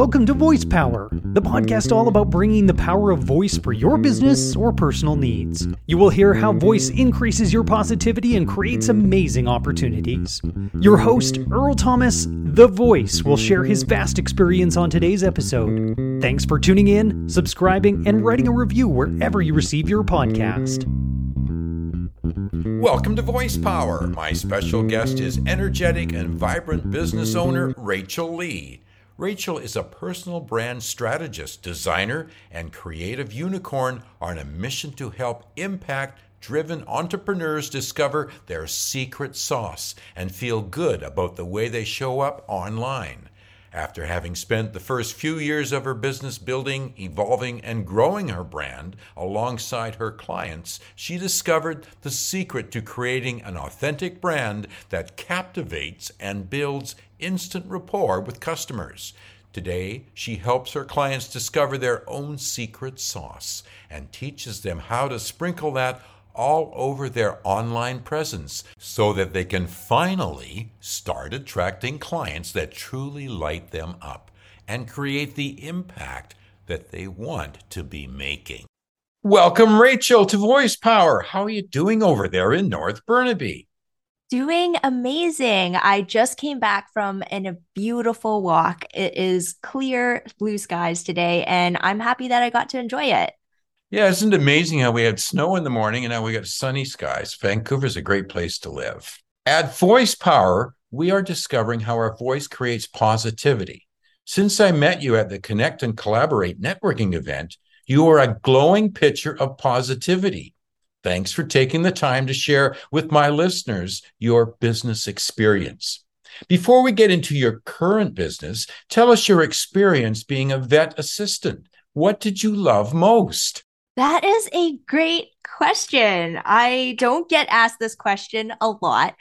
Welcome to Voice Power, the podcast all about bringing the power of voice for your business or personal needs. You will hear how voice increases your positivity and creates amazing opportunities. Your host, Earl Thomas, The Voice, will share his vast experience on today's episode. Thanks for tuning in, subscribing, and writing a review wherever you receive your podcast. Welcome to Voice Power. My special guest is energetic and vibrant business owner Rachel Lee. Rachel is a personal brand strategist, designer, and creative unicorn on a mission to help impact driven entrepreneurs discover their secret sauce and feel good about the way they show up online. After having spent the first few years of her business building, evolving, and growing her brand alongside her clients, she discovered the secret to creating an authentic brand that captivates and builds instant rapport with customers. Today, she helps her clients discover their own secret sauce and teaches them how to sprinkle that all over their online presence so that they can finally start attracting clients that truly light them up and create the impact that they want to be making. Welcome, Rachel, to Voice Power. How are you doing over there in North Burnaby? Doing amazing. I just came back from an, a beautiful walk. It is clear blue skies today, and I'm happy that I got to enjoy it. Yeah, isn't it amazing how we had snow in the morning and now we got sunny skies? Vancouver's a great place to live. At Voice Power, we are discovering how our voice creates positivity. Since I met you at the Connect and Collaborate networking event, you are a glowing picture of positivity. Thanks for taking the time to share with my listeners your business experience. Before we get into your current business, tell us your experience being a vet assistant. What did you love most? That is a great question. I don't get asked this question a lot,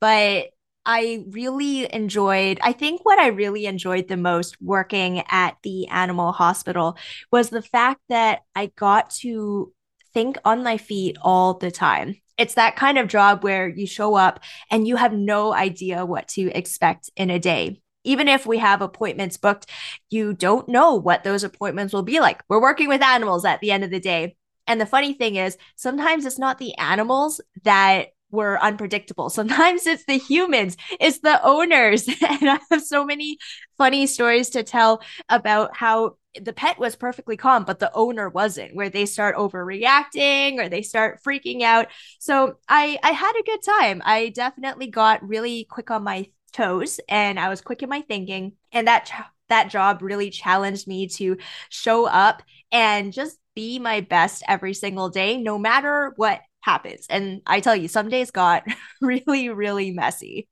but I really enjoyed, I think what I really enjoyed the most working at the animal hospital was the fact that I got to think on my feet all the time. It's that kind of job where you show up and you have no idea what to expect in a day even if we have appointments booked, you don't know what those appointments will be like. We're working with animals at the end of the day. And the funny thing is, sometimes it's not the animals that were unpredictable. Sometimes it's the humans, it's the owners. and I have so many funny stories to tell about how the pet was perfectly calm, but the owner wasn't, where they start overreacting or they start freaking out. So I I had a good time. I definitely got really quick on my toes and I was quick in my thinking. And that ch- that job really challenged me to show up and just be my best every single day, no matter what happens. And I tell you, some days got really, really messy.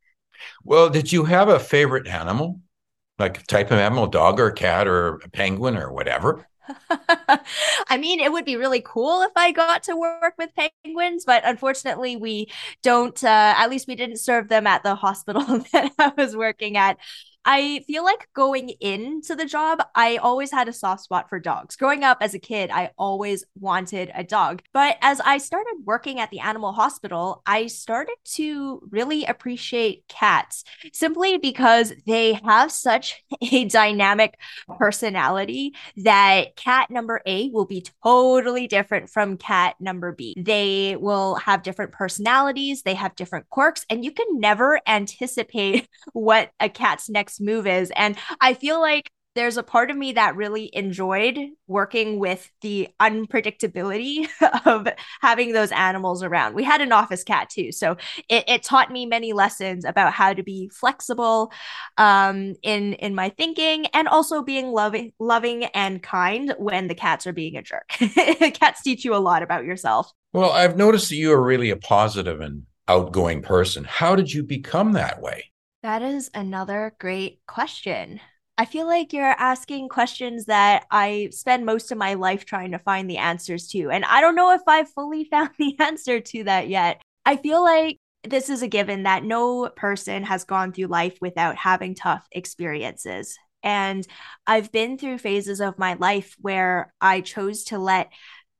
Well, did you have a favorite animal? Like type of animal, dog or cat or a penguin or whatever? I mean, it would be really cool if I got to work with penguins, but unfortunately, we don't. Uh, at least we didn't serve them at the hospital that I was working at. I feel like going into the job, I always had a soft spot for dogs. Growing up as a kid, I always wanted a dog. But as I started working at the animal hospital, I started to really appreciate cats simply because they have such a dynamic personality that cat number A will be totally different from cat number B. They will have different personalities, they have different quirks, and you can never anticipate what a cat's next next move is. And I feel like there's a part of me that really enjoyed working with the unpredictability of having those animals around. We had an office cat too, so it, it taught me many lessons about how to be flexible um, in in my thinking, and also being loving, loving and kind when the cats are being a jerk. cats teach you a lot about yourself. Well, I've noticed that you are really a positive and outgoing person. How did you become that way? That is another great question. I feel like you're asking questions that I spend most of my life trying to find the answers to. And I don't know if I've fully found the answer to that yet. I feel like this is a given that no person has gone through life without having tough experiences. And I've been through phases of my life where I chose to let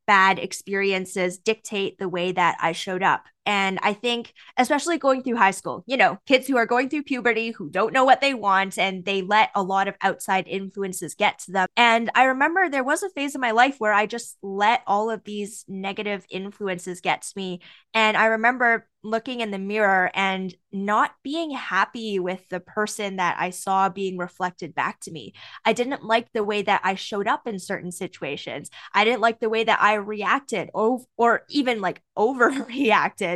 bad experiences dictate the way that I showed up. And I think, especially going through high school, you know, kids who are going through puberty, who don't know what they want, and they let a lot of outside influences get to them. And I remember there was a phase in my life where I just let all of these negative influences get to me. And I remember looking in the mirror and not being happy with the person that I saw being reflected back to me. I didn't like the way that I showed up in certain situations. I didn't like the way that I reacted or, or even like overreacted.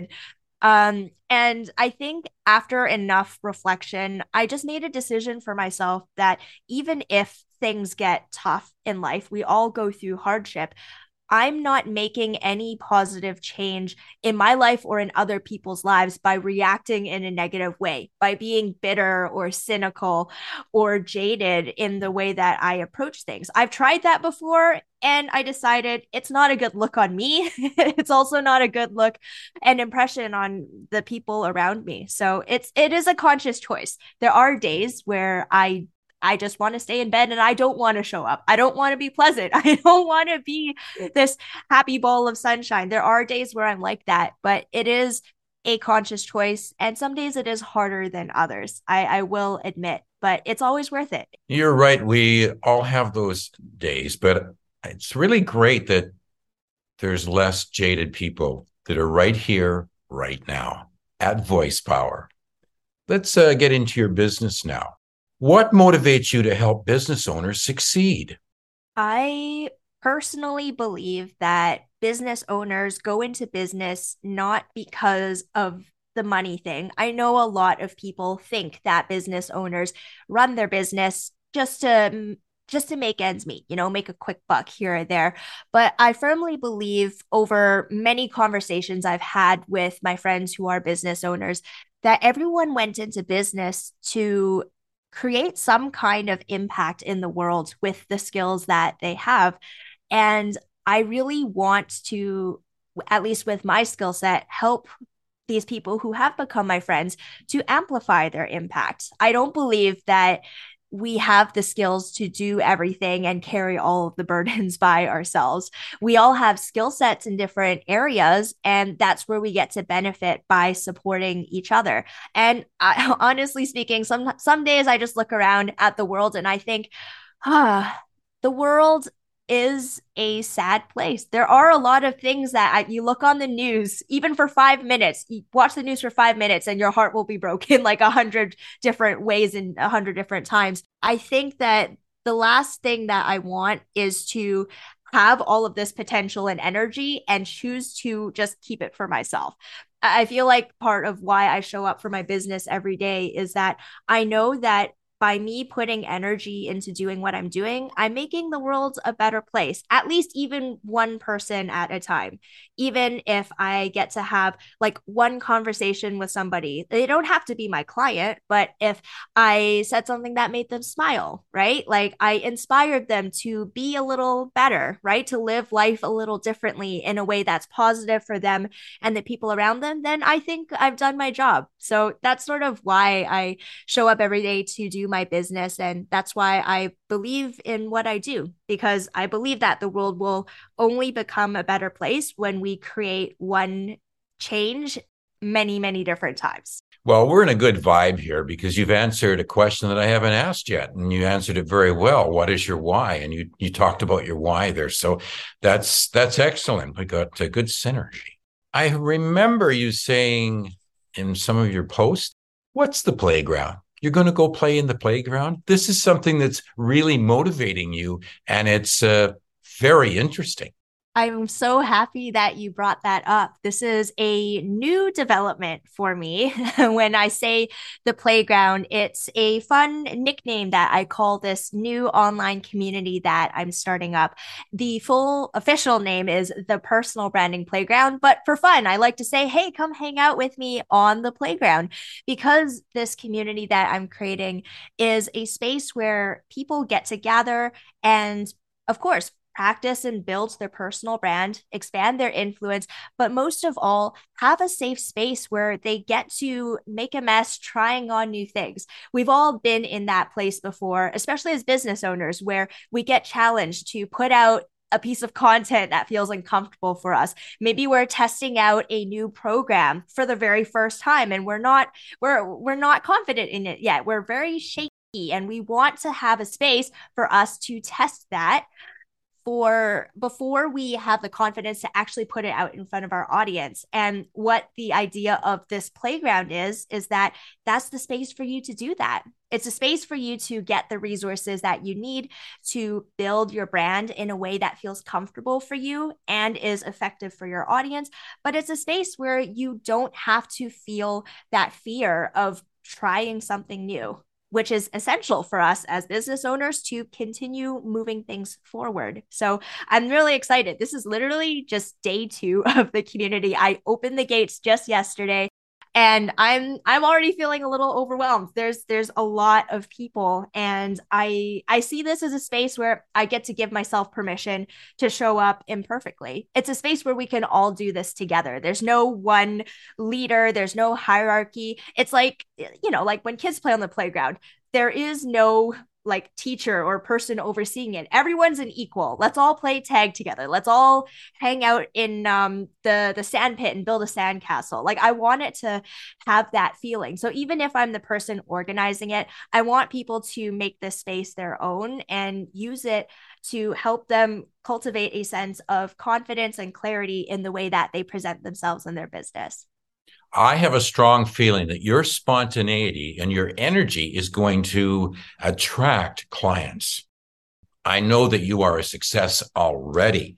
Um, and I think after enough reflection, I just made a decision for myself that even if things get tough in life, we all go through hardship. I'm not making any positive change in my life or in other people's lives by reacting in a negative way, by being bitter or cynical or jaded in the way that I approach things. I've tried that before and I decided it's not a good look on me. it's also not a good look and impression on the people around me. So it's it is a conscious choice. There are days where I I just want to stay in bed and I don't want to show up. I don't want to be pleasant. I don't want to be this happy ball of sunshine. There are days where I'm like that, but it is a conscious choice. And some days it is harder than others. I, I will admit, but it's always worth it. You're right. We all have those days, but it's really great that there's less jaded people that are right here, right now at Voice Power. Let's uh, get into your business now. What motivates you to help business owners succeed? I personally believe that business owners go into business not because of the money thing. I know a lot of people think that business owners run their business just to just to make ends meet, you know, make a quick buck here or there. But I firmly believe over many conversations I've had with my friends who are business owners that everyone went into business to create some kind of impact in the world with the skills that they have. And I really want to, at least with my skill set, help these people who have become my friends to amplify their impact. I don't believe that we have the skills to do everything and carry all of the burdens by ourselves. We all have skill sets in different areas, and that's where we get to benefit by supporting each other. And I, honestly speaking, some some days I just look around at the world and I think, ah, the world is a sad place. There are a lot of things that you look on the news, even for five minutes, you watch the news for five minutes and your heart will be broken like a hundred different ways and a hundred different times. I think that the last thing that I want is to have all of this potential and energy and choose to just keep it for myself. I feel like part of why I show up for my business every day is that I know that by me putting energy into doing what I'm doing, I'm making the world a better place, at least even one person at a time. Even if I get to have like one conversation with somebody, they don't have to be my client, but if I said something that made them smile, right? Like I inspired them to be a little better, right? To live life a little differently in a way that's positive for them and the people around them, then I think I've done my job. So that's sort of why I show up every day to do my business. And that's why I believe in what I do, because I believe that the world will only become a better place when we create one change many, many different times. Well, we're in a good vibe here because you've answered a question that I haven't asked yet, and you answered it very well. What is your why? And you you talked about your why there, so that's that's excellent. We got a good synergy. I remember you saying in some of your posts, "What's the playground?" You're going to go play in the playground. This is something that's really motivating you, and it's uh, very interesting. I'm so happy that you brought that up. This is a new development for me. when I say the playground, it's a fun nickname that I call this new online community that I'm starting up. The full official name is the Personal Branding Playground, but for fun, I like to say, hey, come hang out with me on the playground because this community that I'm creating is a space where people get to gather and of course, practice and build their personal brand, expand their influence, but most of all, have a safe space where they get to make a mess trying on new things. We've all been in that place before, especially as business owners, where we get challenged to put out a piece of content that feels uncomfortable for us. Maybe we're testing out a new program for the very first time and we're not we're we're not confident in it yet. We're very shaky and we want to have a space for us to test that for before we have the confidence to actually put it out in front of our audience. And what the idea of this playground is is that that's the space for you to do that. It's a space for you to get the resources that you need to build your brand in a way that feels comfortable for you and is effective for your audience. But it's a space where you don't have to feel that fear of trying something new which is essential for us as business owners to continue moving things forward. So I'm really excited. This is literally just day two of the community. I opened the gates just yesterday and i'm i'm already feeling a little overwhelmed. There's there's a lot of people and i i see this as a space where i get to give myself permission to show up imperfectly. It's a space where we can all do this together. There's no one leader. There's no hierarchy. It's like you know like when kids play on the playground there is no like teacher or person overseeing it. Everyone's an equal. Let's all play tag together. Let's all hang out in um, the the sand pit and build a sand castle. Like I want it to have that feeling. So even if I'm the person organizing it, I want people to make this space their own and use it to help them cultivate a sense of confidence and clarity in the way that they present themselves in their business. I have a strong feeling that your spontaneity and your energy is going to attract clients. I know that you are a success already.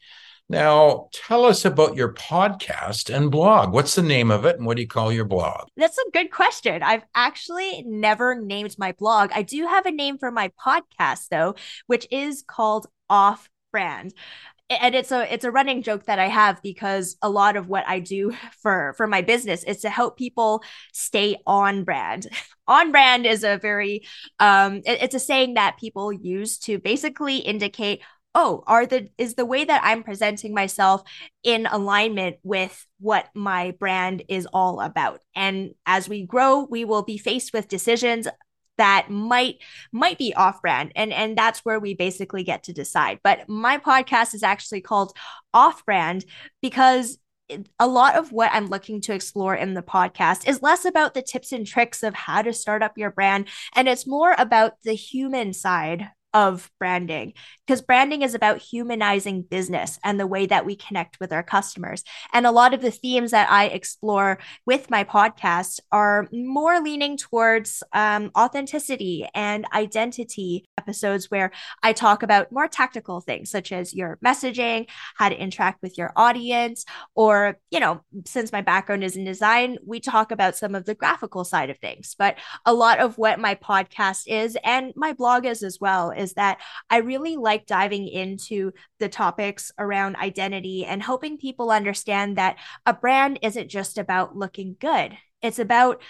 Now, tell us about your podcast and blog. What's the name of it and what do you call your blog? That's a good question. I've actually never named my blog. I do have a name for my podcast, though, which is called Off Brand and it's a it's a running joke that I have because a lot of what I do for for my business is to help people stay on brand. on brand is a very um it, it's a saying that people use to basically indicate oh are the is the way that i'm presenting myself in alignment with what my brand is all about and as we grow we will be faced with decisions that might might be off brand and and that's where we basically get to decide. But my podcast is actually called off brand because a lot of what I'm looking to explore in the podcast is less about the tips and tricks of how to start up your brand, and it's more about the human side of branding because branding is about humanizing business and the way that we connect with our customers. And a lot of the themes that I explore with my podcast are more leaning towards um, authenticity and identity episodes where I talk about more tactical things such as your messaging, how to interact with your audience, or, you know, since my background is in design, we talk about some of the graphical side of things. But a lot of what my podcast is and my blog is as well is that I really like diving into the topics around identity and helping people understand that a brand isn't just about looking good. It's about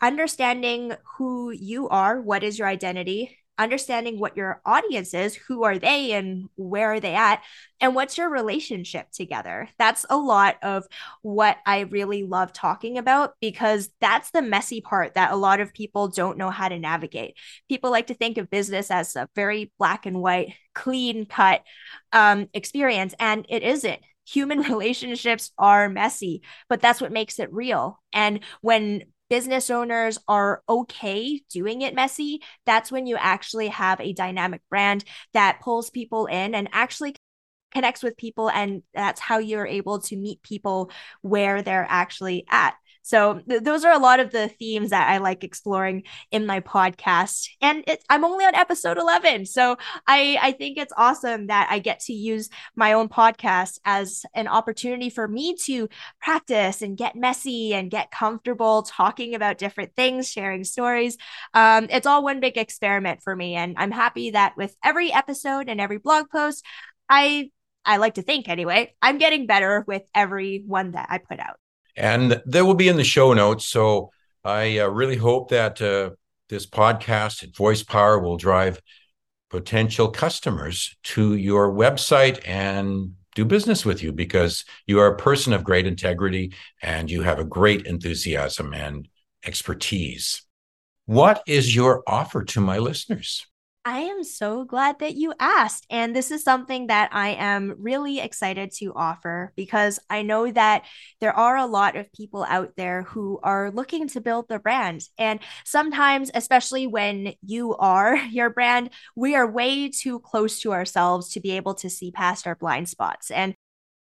understanding who you are, what is your identity, understanding what your audience is, who are they and where are they at, and what's your relationship together. That's a lot of what I really love talking about because that's the messy part that a lot of people don't know how to navigate. People like to think of business as a very black and white, clean cut um, experience, and it isn't human relationships are messy, but that's what makes it real. And when business owners are okay doing it messy, that's when you actually have a dynamic brand that pulls people in and actually connects with people. And that's how you're able to meet people where they're actually at. So th- those are a lot of the themes that I like exploring in my podcast. And I'm only on episode 11. So I, I think it's awesome that I get to use my own podcast as an opportunity for me to practice and get messy and get comfortable talking about different things, sharing stories. Um, it's all one big experiment for me. And I'm happy that with every episode and every blog post, I I like to think anyway, I'm getting better with every one that I put out and they will be in the show notes. So I uh, really hope that uh, this podcast at Voice Power will drive potential customers to your website and do business with you because you are a person of great integrity and you have a great enthusiasm and expertise. What is your offer to my listeners? I am so glad that you asked. And this is something that I am really excited to offer because I know that there are a lot of people out there who are looking to build their brand. And sometimes, especially when you are your brand, we are way too close to ourselves to be able to see past our blind spots. And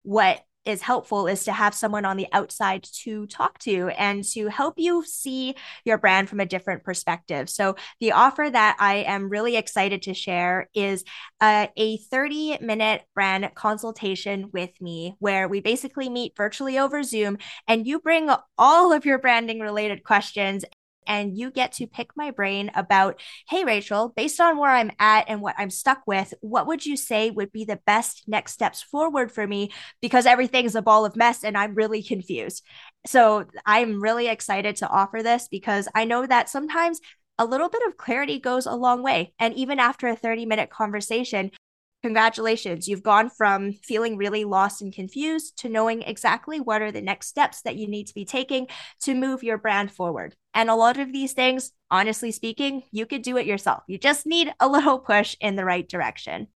what is helpful is to have someone on the outside to talk to and to help you see your brand from a different perspective. So, the offer that I am really excited to share is uh, a 30 minute brand consultation with me, where we basically meet virtually over Zoom and you bring all of your branding related questions and you get to pick my brain about, hey, Rachel, based on where I'm at and what I'm stuck with, what would you say would be the best next steps forward for me? Because everything's a ball of mess and I'm really confused. So I'm really excited to offer this because I know that sometimes a little bit of clarity goes a long way. And even after a 30 minute conversation, Congratulations, you've gone from feeling really lost and confused to knowing exactly what are the next steps that you need to be taking to move your brand forward. And a lot of these things, honestly speaking, you could do it yourself. You just need a little push in the right direction.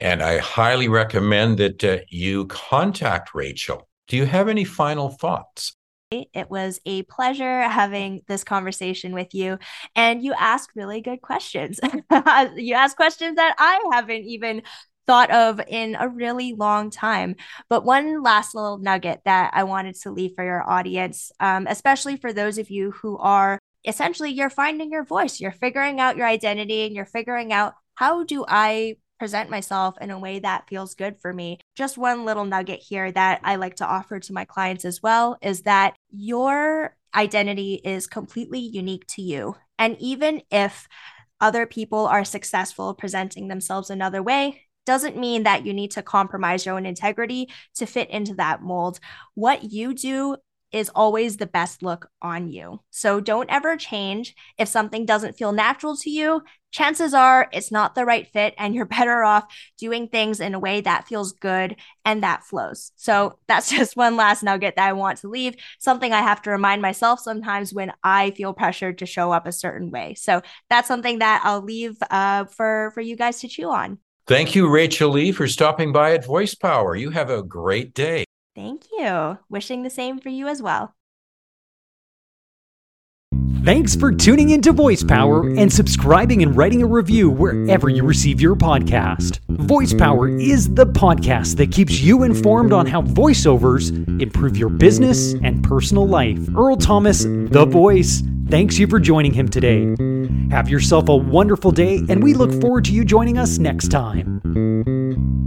And I highly recommend that uh, you contact Rachel. Do you have any final thoughts? It was a pleasure having this conversation with you. And you ask really good questions. you ask questions that I haven't even thought of in a really long time. But one last little nugget that I wanted to leave for your audience, um, especially for those of you who are essentially you're finding your voice, you're figuring out your identity, and you're figuring out how do I present myself in a way that feels good for me. Just one little nugget here that I like to offer to my clients as well is that your identity is completely unique to you. And even if other people are successful presenting themselves another way, doesn't mean that you need to compromise your own integrity to fit into that mold. What you do is always the best look on you. So don't ever change. If something doesn't feel natural to you, chances are it's not the right fit and you're better off doing things in a way that feels good and that flows. So that's just one last nugget that I want to leave, something I have to remind myself sometimes when I feel pressured to show up a certain way. So that's something that I'll leave uh, for for you guys to chew on. Thank you, Rachel Lee, for stopping by at Voice Power. You have a great day. Thank you. Wishing the same for you as well. Thanks for tuning into Voice Power and subscribing and writing a review wherever you receive your podcast. Voice Power is the podcast that keeps you informed on how voiceovers improve your business and personal life. Earl Thomas, The Voice, thanks you for joining him today. Have yourself a wonderful day, and we look forward to you joining us next time.